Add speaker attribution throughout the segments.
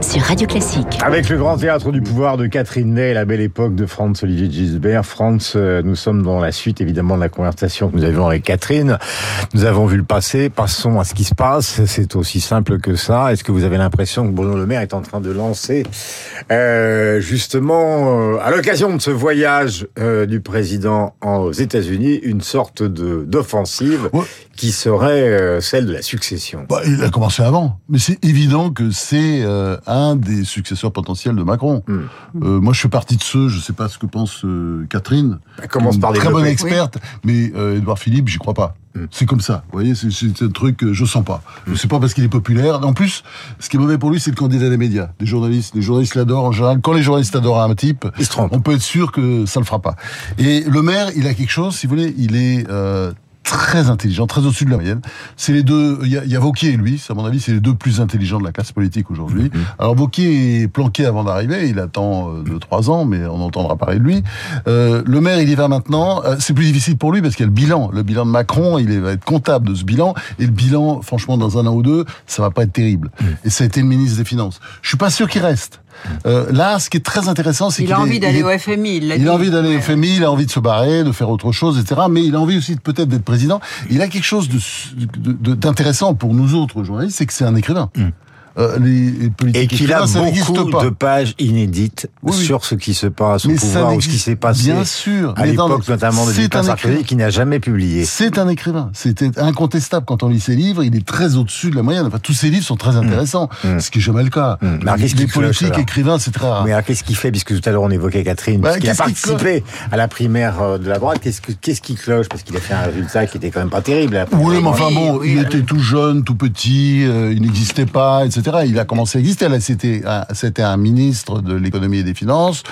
Speaker 1: sur Radio Classique.
Speaker 2: Avec le grand théâtre du pouvoir de Catherine Ney, la belle époque de Franz Olivier Gisbert. Franz, euh, nous sommes dans la suite évidemment de la conversation que nous avions avec Catherine. Nous avons vu le passé, passons à ce qui se passe. C'est aussi simple que ça. Est-ce que vous avez l'impression que Bruno Le Maire est en train de lancer euh, justement, euh, à l'occasion de ce voyage euh, du président aux États-Unis, une sorte de d'offensive
Speaker 3: Ouais.
Speaker 2: qui serait euh, celle de la succession?
Speaker 3: Bah, il a commencé avant, mais c'est évident que c'est euh, un des successeurs potentiels de Macron.
Speaker 2: Hmm.
Speaker 3: Euh, moi, je fais partie de ceux, je sais pas ce que pense euh, Catherine,
Speaker 2: Elle commence
Speaker 3: une
Speaker 2: par
Speaker 3: très bonne experte, mais euh, Edouard Philippe, j'y crois pas.
Speaker 2: Hmm.
Speaker 3: C'est comme ça, vous voyez, c'est- c'est un truc que je sens pas. C'est pas parce qu'il est populaire. En plus, ce qui est mauvais pour lui, c'est le candidat des médias, des journalistes. Les journalistes l'adorent en général. Quand les journalistes adorent un type, on peut être sûr que ça le fera pas. Et le maire, il a quelque chose, si vous voulez, il est euh, très intelligent, très au-dessus de la moyenne. C'est les deux, il y a, il y a Vauquier et lui, à mon avis, c'est les deux plus intelligents de la classe politique aujourd'hui.
Speaker 2: Mhm.
Speaker 3: Alors Vauquier est planqué avant d'arriver, il attend euh, deux, trois ans, mais on entendra parler de lui. Euh, le maire, il y va maintenant. Euh, c'est plus difficile pour lui parce qu'il y a le bilan. Le bilan de Macron, il va être comptable de ce bilan. Et le bilan, franchement, dans un an ou deux, ça va pas être terrible.
Speaker 2: Mhm.
Speaker 3: Et ça a été le ministre des Finances. Je suis pas sûr qu'il reste. Euh, là, ce qui est très intéressant, c'est
Speaker 4: Il
Speaker 3: qu'il
Speaker 4: a envie d'aller au FMI. Il, l'a
Speaker 3: il a envie d'aller au. FMI, il a envie de se barrer, de faire autre chose, etc. Mais il a envie aussi de- peut-être d'être président. Il a quelque chose de- de- de- d'intéressant pour nous autres journalistes, c'est que c'est un écrivain. Euh, les, les politiques
Speaker 2: Et qu'il a
Speaker 3: ça
Speaker 2: beaucoup
Speaker 3: pas.
Speaker 2: de pages inédites
Speaker 3: Oui, oui.
Speaker 2: sur ce qui se passe au
Speaker 3: Mais
Speaker 2: pouvoir ou ce qui s'est passé
Speaker 3: Bien sûr.
Speaker 2: à l'époque notamment de
Speaker 3: un
Speaker 2: Sarkozy qui n'a jamais publié.
Speaker 3: C'est un écrivain. C'était incontestable quand on lit ses livres. Il est très au-dessus de la moyenne. Enfin, tous ses livres sont très intéressants.
Speaker 2: Mm.
Speaker 3: Ce qui est jamais le cas.
Speaker 2: Mm. Mais alors, qu'est-ce
Speaker 3: les
Speaker 2: qui cloche,
Speaker 3: politiques
Speaker 2: alors
Speaker 3: écrivains, c'est très rare.
Speaker 2: Mais alors, qu'est-ce qu'il fait? Puisque tout à l'heure on évoquait Catherine,
Speaker 3: Bah,
Speaker 2: qui a participé à la primaire euh, de la droite. Qu'est-ce que- qu'est-ce qui cloche? Parce qu'il a fait un résultat qui était quand même pas terrible.
Speaker 3: Oui, mais enfin bon, il était tout jeune, tout petit, euh, il n'existait pas, etc. Il a commencé à exister. Là, c'était un, c'était un ministre de l'économie et des finances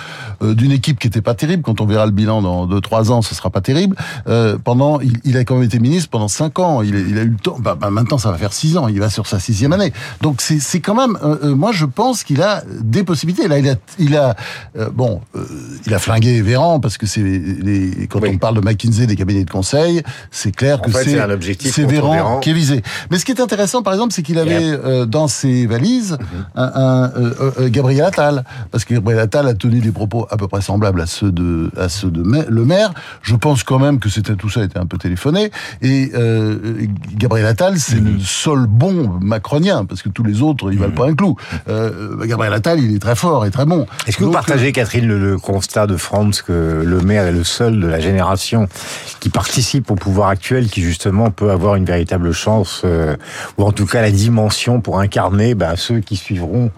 Speaker 3: euh, d'une équipe qui était pas terrible. Quand on verra le bilan dans deux trois ans, ce sera pas terrible. Euh, pendant, il, il a quand même été ministre pendant cinq ans. Il, a- il a eu le temps. Bah, bah, maintenant, ça va faire six ans. Il va sur sa sixième année. Donc c'est c'est quand même. euh, moi, je pense qu'il a des possibilités. Là, il a, il a bon, il a flingué Véran parce que c'est les, quand
Speaker 2: Oui.
Speaker 3: on parle de McKinsey, des cabinets de conseil, c'est clair
Speaker 2: En
Speaker 3: que
Speaker 2: fait,
Speaker 3: c'est
Speaker 2: c'est un objectif
Speaker 3: c'est
Speaker 2: contre
Speaker 3: Véran,
Speaker 2: Véran.
Speaker 3: qui est visé. Mais ce qui est intéressant, par exemple, c'est qu'il avait dans ses valises un, un, euh, euh, Gabriel Attal, parce que Gabriel Attal a tenu des propos à peu près semblables à ceux de à ceux de le maire. Je pense quand même que c'était tout ça était un peu téléphoné. Et euh, Gabriel Attal, c'est le seul bon macronien, parce que tous les autres, ils valent pas un clou. Euh, Gabriel Attal, il est très fort et très bon.
Speaker 2: Est-ce que vous partagez, Catherine, le, le constat de Franz que le maire est le seul de la génération qui participe au pouvoir actuel, qui justement peut avoir une véritable chance, euh, ou en tout cas la dimension pour incarner bah, ceux qui suivront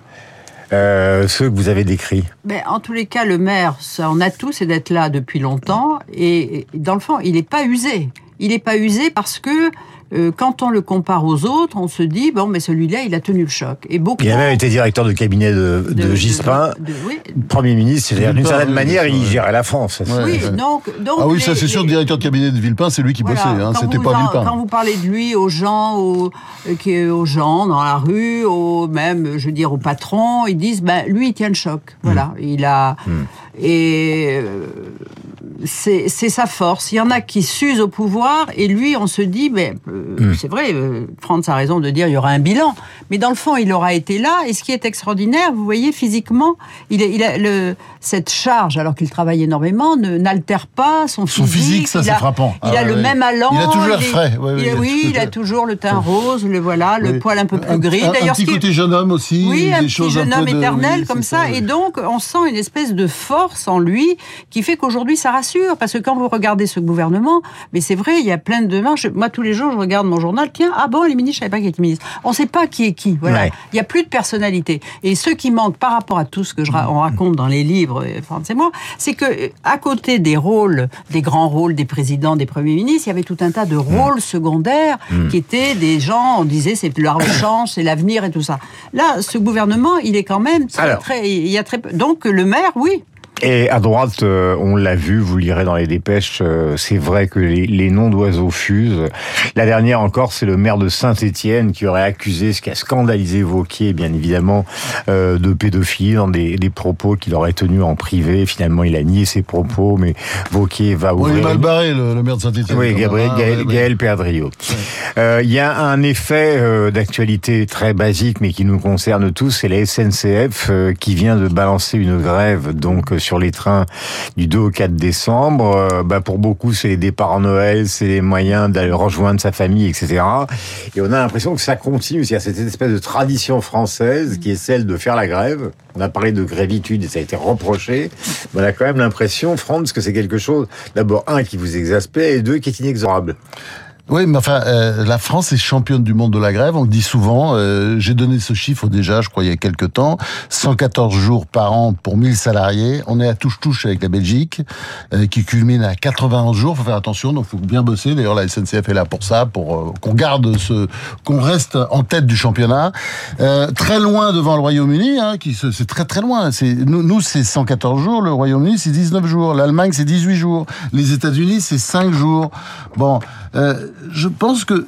Speaker 2: euh, ceux que vous avez décrits
Speaker 4: Ben, en tous les cas, le maire, son atout, c'est d'être là depuis longtemps. Et dans le fond, il n'est pas usé. Il n'est pas usé parce que euh, quand on le compare aux autres, on se dit bon, mais celui-là, il a tenu le choc. Et beaucoup.
Speaker 2: Il a même été directeur de cabinet de, de, Gispin,
Speaker 4: de- oui,
Speaker 2: Premier ministre, c'est-à-dire d'une certaine
Speaker 3: oui,
Speaker 2: manière,
Speaker 3: oui,
Speaker 2: il
Speaker 3: ouais.
Speaker 2: gérait la France.
Speaker 3: Ouais.
Speaker 4: oui, donc, donc.
Speaker 3: Ah oui, ça c'est sûr, le
Speaker 4: les-
Speaker 3: directeur de cabinet de Villepin, c'est lui qui
Speaker 4: Voilà,
Speaker 3: bossait, hein,
Speaker 4: quand
Speaker 3: c'était
Speaker 4: vous
Speaker 3: pas
Speaker 4: en-
Speaker 3: Villepin.
Speaker 4: Quand vous parlez de lui aux gens, aux, euh, aux gens dans la rue, aux, même, je veux dire, aux patrons, ils disent, ben, lui, il tient le choc. Voilà, il a. Et euh, c'est sa force. Il y en a qui s'usent au pouvoir, et lui, on se dit, ben, euh, c'est vrai, euh, Franz a raison de dire, il y aura un bilan. Mais dans le fond, il aura été là, et ce qui est extraordinaire, vous voyez, physiquement, il, est- il a le, cette charge, alors qu'il travaille énormément, ne- n'altère pas son physique.
Speaker 3: Son physique, ça,
Speaker 4: Il
Speaker 3: c'est
Speaker 4: a-
Speaker 3: frappant.
Speaker 4: Il
Speaker 3: Ah
Speaker 4: a le
Speaker 3: ouais.
Speaker 4: même allant.
Speaker 3: Il a toujours l'air frais. Ouais, ouais,
Speaker 4: il a-
Speaker 3: il a
Speaker 4: oui, il a toujours le teint rose, le voilà, le
Speaker 3: Oui.
Speaker 4: poil un peu plus gris.
Speaker 3: Un, un
Speaker 4: D'ailleurs,
Speaker 3: petit côté jeune homme aussi.
Speaker 4: oui,
Speaker 3: des
Speaker 4: un petit
Speaker 3: choses
Speaker 4: jeune
Speaker 3: un
Speaker 4: homme éternel comme ça.
Speaker 3: oui.
Speaker 4: Et donc, on sent une espèce de force en lui qui fait qu'aujourd'hui, ça rassure. Parce que quand vous regardez ce gouvernement, mais c'est vrai, il y a plein de démarches. Moi, tous les jours, je regarde mon journal. Tiens, ah bon, les ministres, je savais pas qui était ministre. On sait pas qui est qui. Voilà.
Speaker 2: Ouais.
Speaker 4: Il y a plus de personnalité. Et ce qui manque par rapport à tout ce que je ra- on raconte dans les livres, euh, Franz et moi, c'est que euh, à côté des rôles, des grands rôles des présidents, des premiers ministres, il y avait tout un tas de rôles secondaires qui étaient des gens, on disait c'est leur chance, c'est l'avenir et tout ça. Là, ce gouvernement, il est quand même très,
Speaker 2: Alors.
Speaker 4: très, il y a très peu. Donc le maire, oui.
Speaker 2: Et à droite, euh, on l'a vu, vous lirez dans les dépêches, euh, c'est vrai que les, les noms d'oiseaux fusent. La dernière encore, c'est le maire de Saint-Étienne qui aurait accusé, ce qui a scandalisé Vauquier, bien évidemment, euh, de pédophilie dans des, des propos qu'il aurait tenus en privé. Finalement, il a nié ses propos, mais Vauquier va
Speaker 3: Oui, il
Speaker 2: ouvrir...
Speaker 3: est mal barré, le, le maire de Saint-Etienne.
Speaker 2: Oui, Gabriel, Gaël, Gaël Perdriau. Euh, Il y a un effet euh, d'actualité très basique, mais qui nous concerne tous, c'est la SNCF euh, qui vient de balancer une grève donc sur les trains du 2 au 4 décembre. Euh, bah, pour beaucoup, c'est les départs en Noël, c'est les moyens d'aller rejoindre sa famille, etc. Et on a l'impression que ça continue. C'est-à-dire cette espèce de tradition française qui est celle de faire la grève. On a parlé de grévitude et ça a été reproché. On a quand même l'impression, Franz, que c'est quelque chose, d'abord, un, qui vous exaspère et deux, qui est inexorable.
Speaker 3: Oui, mais enfin, euh, la France est championne du monde de la grève, on le dit souvent. Euh, J'ai donné ce chiffre déjà, je crois, il y a quelques temps. 114 jours par an pour 1000 salariés. On est à touche-touche avec la Belgique, euh, qui culmine à 91 jours. faut faire attention, donc faut bien bosser. D'ailleurs, la SNCF est là pour ça, pour euh, qu'on garde ce... qu'on reste en tête du championnat. Euh, très loin devant le Royaume-Uni, hein, qui se- c'est très très loin. Nous, nous c'est 114 jours, le Royaume-Uni, c'est 19 jours. L'Allemagne, c'est 18 jours. Les États-Unis, c'est 5 jours. Bon, euh, je pense que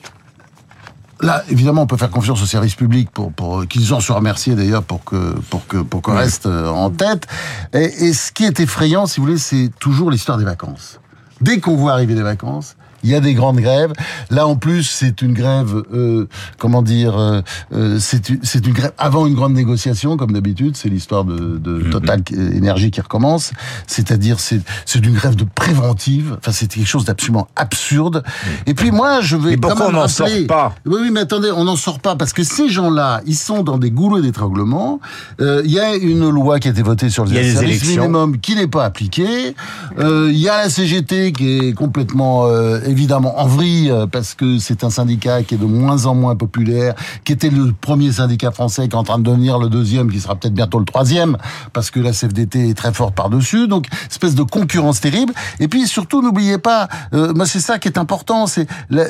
Speaker 3: Là, évidemment, on peut faire confiance aux services publics pour, pour qu'ils en soient remerciés d'ailleurs pour que pour que pour qu'on reste euh, en tête. Et, et ce qui est effrayant, si vous voulez, c'est toujours l'histoire des vacances. Dès qu'on voit arriver les vacances, il y a des grandes grèves. Là, en plus, c'est une grève, euh, comment dire, euh, euh, c'est une, grève avant une grande négociation, comme d'habitude. C'est l'histoire de, de Total Énergie qui recommence. C'est-à-dire, c'est c'est une grève de préventive. Enfin, c'est quelque chose d'absolument absurde. Et puis moi, je vais
Speaker 2: Mais pourquoi on n'en sort pas?
Speaker 3: Oui, oui, mais attendez, on n'en sort pas parce que ces gens-là, ils sont dans des goulots d'étranglement. Euh, Il y a une loi qui a été votée sur le
Speaker 2: Il y a des
Speaker 3: service
Speaker 2: élections.
Speaker 3: minimum qui n'est pas appliquée. Euh, Il y a la CGT qui est complètement euh, évidemment en vrille euh, parce que c'est un syndicat qui est de moins en moins populaire, qui était le premier syndicat français qui est en train de devenir le deuxième, qui sera peut-être bientôt le troisième parce que la CFDT est très forte par-dessus. Donc espèce de concurrence terrible. Et puis surtout, n'oubliez pas, euh, c'est ça qui est important.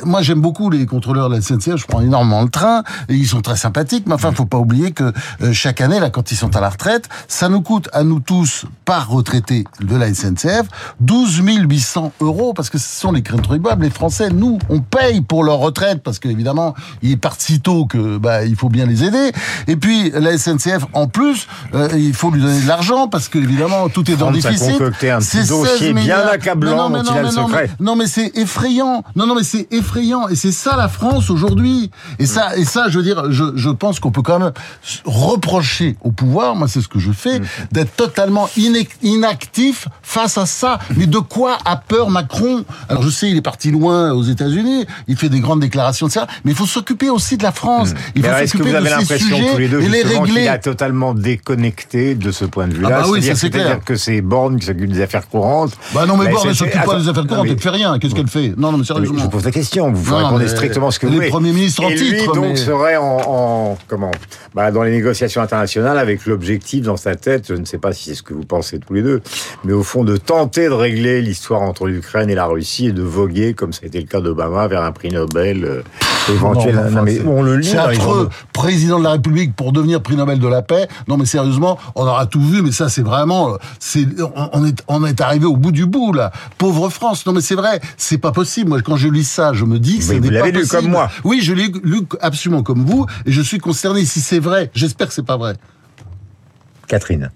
Speaker 3: Moi j'aime beaucoup les contrôleurs de la SNCF. Je prends énormément le train et ils sont très sympathiques. Mais enfin, faut pas oublier que euh, chaque année, là, quand ils sont à la retraite, ça nous coûte à nous tous par retraité de la SNCF 12 800 euros parce que ce sont les contribuables, les Français. Nous, on paye pour leur retraite parce qu'évidemment, ils partent si tôt que bah il faut bien les aider. Et puis la SNCF, en plus, euh, il faut lui donner de l'argent parce que évidemment tout est dans le déficit. C'est
Speaker 2: dossier
Speaker 3: 16
Speaker 2: bien
Speaker 3: milliards.
Speaker 2: accablant dont il a le
Speaker 3: non,
Speaker 2: secret.
Speaker 3: mais- non mais c'est effrayant. Non non mais c'est effrayant et c'est ça la France aujourd'hui. Et ça et ça je veux dire je, je pense qu'on peut quand même reprocher au pouvoir, moi c'est ce que je fais,
Speaker 2: Mm.
Speaker 3: d'être totalement inactif face à ça. Mais de quoi a peur Macron? Alors je sais il est parti loin aux États-Unis, il fait des grandes déclarations de ça, mais il faut s'occuper aussi de la France. Il
Speaker 2: Mm. Mais
Speaker 3: faut
Speaker 2: alors, Est-ce que
Speaker 3: s'occuper
Speaker 2: vous
Speaker 3: de
Speaker 2: avez
Speaker 3: ces
Speaker 2: l'impression
Speaker 3: sujets
Speaker 2: tous les deux
Speaker 3: et les régler.
Speaker 2: a totalement déconnecté de ce point de vue-là?
Speaker 3: Ah bah oui,
Speaker 2: C'est-à-dire que c'est Borne qui s'occupe des affaires courantes.
Speaker 3: Bah non mais elle
Speaker 2: c'est-
Speaker 3: s'occupe pas des affaires
Speaker 2: non,
Speaker 3: courantes, elle fait rien. Qu'est-ce qu'elle fait? Non non mais sérieusement.
Speaker 2: Je pose la question, vous répondez strictement ce que
Speaker 3: les
Speaker 2: vous voulez.
Speaker 3: premiers ministres en titre,
Speaker 2: donc, serait en, en- comment? Bah, Dans les négociations internationales, avec l'objectif dans sa tête, je ne sais pas si c'est ce que vous pensez tous les deux, mais au fond, de tenter de régler l'histoire entre l'Ukraine et la Russie et de voguer, comme ça a été le cas d'Obama, vers un prix Nobel euh, éventuel.
Speaker 3: Non, enfin,
Speaker 2: mais
Speaker 3: c'est-
Speaker 2: on le lit
Speaker 3: C'est affreux. Président de la République pour devenir prix Nobel de la paix. Non, mais sérieusement, on aura tout vu, mais ça, c'est vraiment, c'est, on on est, on est arrivé au bout du bout, là. Pauvre France. Non, mais c'est vrai, c'est pas possible. Moi, quand je lis ça, je me dis que
Speaker 2: Mais
Speaker 3: ce
Speaker 2: vous
Speaker 3: n'est pas
Speaker 2: l'avez lu
Speaker 3: possible.
Speaker 2: comme moi.
Speaker 3: Oui, je l'ai lu absolument comme vous, et je suis consterné. Si c'est vrai, j'espère que c'est pas vrai.
Speaker 2: Catherine.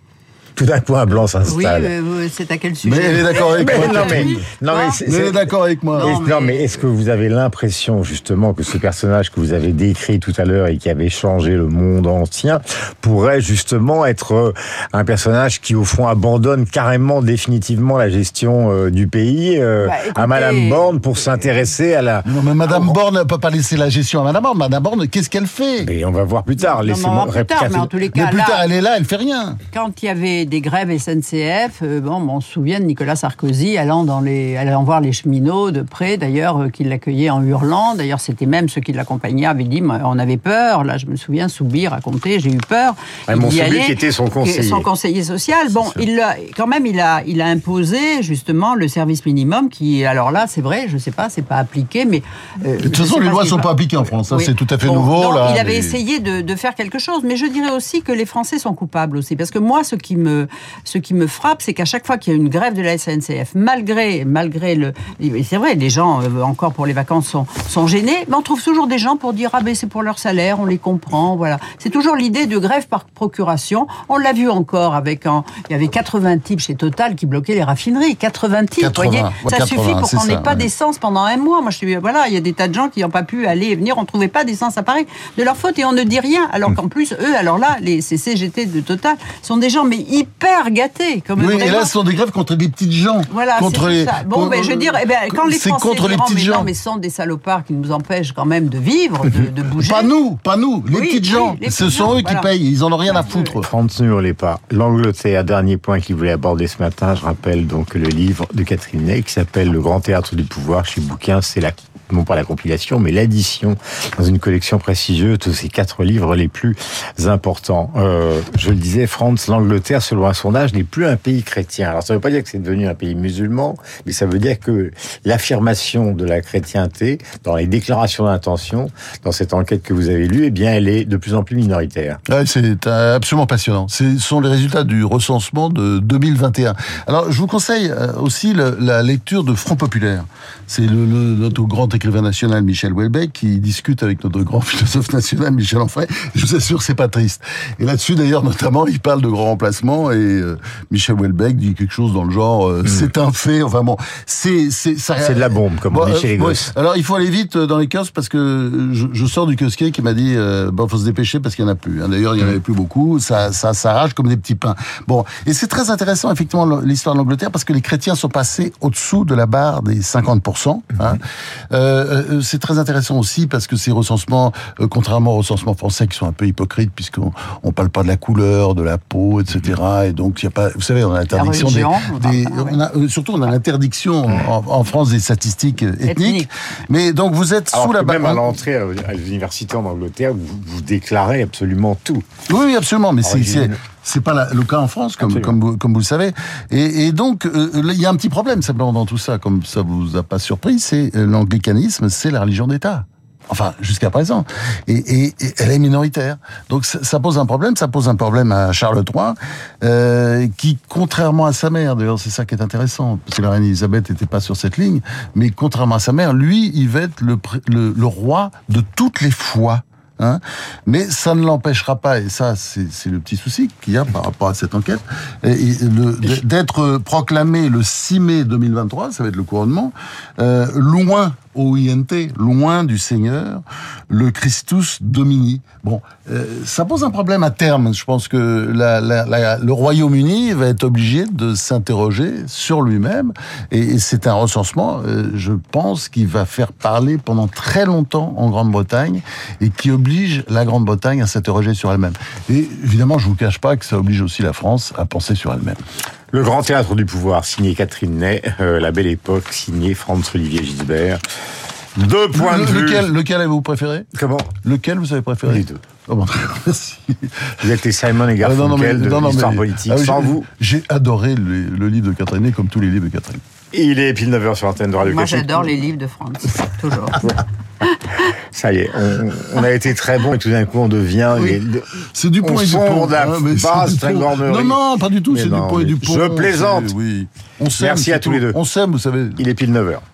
Speaker 2: Tout d'un coup, un blanc
Speaker 4: Oui,
Speaker 2: s'installe.
Speaker 4: euh, euh, c'est à quel sujet
Speaker 3: Mais elle est d'accord avec
Speaker 2: Mais
Speaker 3: moi.
Speaker 2: non, mais,
Speaker 3: Catherine.
Speaker 2: non, mais
Speaker 4: Ah.
Speaker 2: c'est-
Speaker 3: Mais elle
Speaker 2: c'est-
Speaker 3: est d'accord avec moi.
Speaker 2: Et-
Speaker 4: Non,
Speaker 2: Non,
Speaker 4: mais-
Speaker 2: mais est-ce que vous avez l'impression justement que ce personnage que vous avez décrit tout à l'heure et qui avait changé le monde ancien pourrait justement être euh, un personnage qui au fond abandonne carrément définitivement la gestion euh, du pays euh,
Speaker 4: Bah,
Speaker 2: à Madame Borne pour s'intéresser à la...
Speaker 3: Non, mais Madame Borne ne peut pas laisser la gestion à Madame Borne. Madame Borne, qu'est-ce qu'elle fait?
Speaker 2: Mais on va voir plus tard. Laissez-moi
Speaker 4: plus tard, mais en tous les
Speaker 3: Mais
Speaker 4: cas,
Speaker 3: plus
Speaker 4: là,
Speaker 3: tard, elle est là, elle fait rien.
Speaker 4: quand il y avait des grèves SNCF, euh, bon, on se souvient de Nicolas Sarkozy allant, dans les, allant voir les cheminots de près, d'ailleurs, euh, qui l'accueillaient en hurlant. D'ailleurs, c'était même ceux qui l'accompagnaient avaient dit, on avait peur. Là, je me souviens, Soubi racontait, j'ai eu peur.
Speaker 2: Ouais, mon
Speaker 4: d'y
Speaker 2: Soubi
Speaker 4: aller,
Speaker 2: qui était son conseiller.
Speaker 4: Son conseiller social. Bon, il a, quand même, il a, il a imposé justement le service minimum qui, alors là, c'est vrai, je sais pas, c'est pas appliqué, mais euh,
Speaker 3: De toute façon, les lois
Speaker 4: s'il
Speaker 3: sont pas appliquées en France.
Speaker 4: Oui.
Speaker 3: c'est tout à fait
Speaker 4: Bon,
Speaker 3: nouveau. là,
Speaker 4: il avait essayé de, de faire quelque chose, mais je dirais aussi que les Français sont coupables aussi, parce que moi, ce qui me me, ce qui me frappe, c'est qu'à chaque fois qu'il y a une grève de la SNCF, malgré, malgré le, c'est vrai, les gens euh, encore pour les vacances sont, sont gênés, mais on trouve toujours des gens pour dire ah ben c'est pour leur salaire, on les comprend, voilà. C'est toujours l'idée de grève par procuration. On l'a vu encore avec un, il y avait 80 types chez Total qui bloquaient les raffineries, 80 types,
Speaker 3: 80,
Speaker 4: voyez,
Speaker 3: ouais,
Speaker 4: ça
Speaker 3: 80,
Speaker 4: suffit pour qu'on n'ait pas
Speaker 3: ouais.
Speaker 4: d'essence pendant un mois. Moi je suis voilà, il y a des tas de gens qui n'ont pas pu aller et venir, on trouvait pas d'essence à Paris de leur faute et on ne dit rien. Alors
Speaker 3: Mm.
Speaker 4: qu'en plus eux, alors là, les ces CGT de Total sont des gens mais hyper gâtés, comme
Speaker 3: Oui, et là, ce sont des grèves contre des petites gens.
Speaker 4: Voilà,
Speaker 3: contre
Speaker 4: c'est
Speaker 3: les.
Speaker 4: ça. Bon,
Speaker 3: contre-
Speaker 4: ben, je veux dire, eh ben, quand les Français
Speaker 3: contre les petites
Speaker 4: mais
Speaker 3: gens.
Speaker 4: non, mais ce sont des salopards qui nous empêchent quand même de vivre, de, de bouger.
Speaker 3: Pas nous, pas nous, les
Speaker 4: Oui,
Speaker 3: petites
Speaker 4: oui,
Speaker 3: gens.
Speaker 4: les
Speaker 3: Ce sont
Speaker 4: gens,
Speaker 3: eux qui payent, ils en ont rien à foutre.
Speaker 2: France ne hurlez pas. L'Angleterre, dernier point qu'il voulait aborder ce matin, je rappelle donc le livre de Catherine Ney qui s'appelle Le Grand Théâtre du Pouvoir chez Bouquin. C'est la, non pas la compilation, mais l'addition dans une collection prestigieuse de ces quatre livres les plus importants. Euh, je le disais, France, l'Angleterre, selon un sondage, n'est plus un pays chrétien. Alors ça ne veut pas dire que c'est devenu un pays musulman, mais ça veut dire que l'affirmation de la chrétienté dans les déclarations d'intention, dans cette enquête que vous avez lue, eh bien, elle est de plus en plus minoritaire.
Speaker 3: C'est euh, absolument passionnant. Ce sont les résultats du recensement de 2021. Alors, je vous conseille euh, aussi la lecture de Front Populaire. C'est notre grand écrivain national Michel Houellebecq qui discute avec notre grand philosophe national Michel Onfray. Je vous assure, c'est pas triste. Et là-dessus, d'ailleurs, notamment, il parle de grand remplacement et euh, Michel Houellebecq dit quelque chose dans le genre euh, c'est un fait. Enfin bon, c'est c'est ça.
Speaker 2: Hmm. C'est de la bombe, comme on dit chez les
Speaker 3: ouais.
Speaker 2: gosses.
Speaker 3: Alors, il faut aller vite euh, dans les kiosques parce que je, je sors du kiosquier qui m'a dit euh, bon, faut se dépêcher parce qu'il y en a plus. hein. D'ailleurs, il y en avait plus beaucoup. Ça, ça s'arrache comme des petits pains. Bon, et c'est très intéressant effectivement l'histoire de l'Angleterre parce que les chrétiens sont passés au-dessous de la barre des 50%. Hein. Euh, euh, c'est très intéressant aussi parce que ces recensements, euh, contrairement aux recensements français qui sont un peu hypocrites puisqu'on on parle pas de la couleur, de la peau, etc. Et donc il y a pas, vous savez, on a l'interdiction des, des- on a, euh, surtout on a l'interdiction en, en France des statistiques euh, ethniques. Mais donc vous êtes
Speaker 2: Alors
Speaker 3: sous la
Speaker 2: même
Speaker 3: barre.
Speaker 2: à l'entrée à l'université en Angleterre, vous, vous déclarez absolument tout.
Speaker 3: Oui, absolument, mais c'est. C'est pas la- le cas en France, comme vous, comme vous le savez. Et, et donc euh, il y a un petit problème simplement dans tout ça, comme ça vous a pas surpris, c'est euh, l'anglicanisme, c'est la religion d'État. Enfin, jusqu'à présent. Et, et- et elle est minoritaire. Donc ça, ça pose un problème. Ça pose un problème à Charles III, euh, qui, contrairement à sa mère, d'ailleurs c'est ça qui est intéressant, parce que la reine Elisabeth n'était pas sur cette ligne, mais contrairement à sa mère, lui, il va être le, le, le roi de toutes les foi. Hein. Mais ça ne l'empêchera pas, et ça c'est le petit souci qu'il y a par rapport à cette enquête, d'être proclamé le 6 mai 2023, ça va être le couronnement, euh, loin au INT, loin du Seigneur, le Christus Domini. Bon, euh, ça pose un problème à terme. Je pense que le Royaume-Uni va être obligé de s'interroger sur lui-même, et, c'est un recensement, euh, je pense, qui va faire parler pendant très longtemps en Grande-Bretagne, et qui oblige la Grande-Bretagne à s'interroger sur elle-même. Et évidemment, je vous cache pas que ça oblige aussi la France à penser sur elle-même.
Speaker 2: Le Grand Théâtre du Pouvoir, signé Catherine Ney, euh, La Belle Époque, signé Franz-Olivier Gisbert. Deux points de vue.
Speaker 3: lequel, lequel avez-vous préféré?
Speaker 2: Comment?
Speaker 3: Lequel vous avez préféré?
Speaker 2: Les deux.
Speaker 3: Oh, bon, merci.
Speaker 2: Vous êtes les Simon et
Speaker 3: Ah, non, non, mais-
Speaker 2: Garfunkel de l'histoire politique.
Speaker 3: ah
Speaker 2: Sans
Speaker 3: j'ai-
Speaker 2: vous,
Speaker 3: J'ai adoré le, le livre de Catherine, Ney, comme tous les livres de Catherine.
Speaker 2: Il est pile 9h sur l'antenne de Radio
Speaker 4: Moi, j'adore les livres de France, toujours.
Speaker 2: Ça y est, on, on a été très bon et tout d'un coup on devient...
Speaker 3: Oui.
Speaker 2: les- le-
Speaker 3: C'est du
Speaker 2: On
Speaker 3: pont et du pont.
Speaker 2: de la
Speaker 3: hein, c'est
Speaker 2: vaste
Speaker 3: du pont. Non, non, pas du tout, c'est du pont et du pont.
Speaker 2: je plaisante.
Speaker 3: Oui. On
Speaker 2: Merci à tous les deux.
Speaker 3: On s'aime, vous savez.
Speaker 2: Il est pile 9h.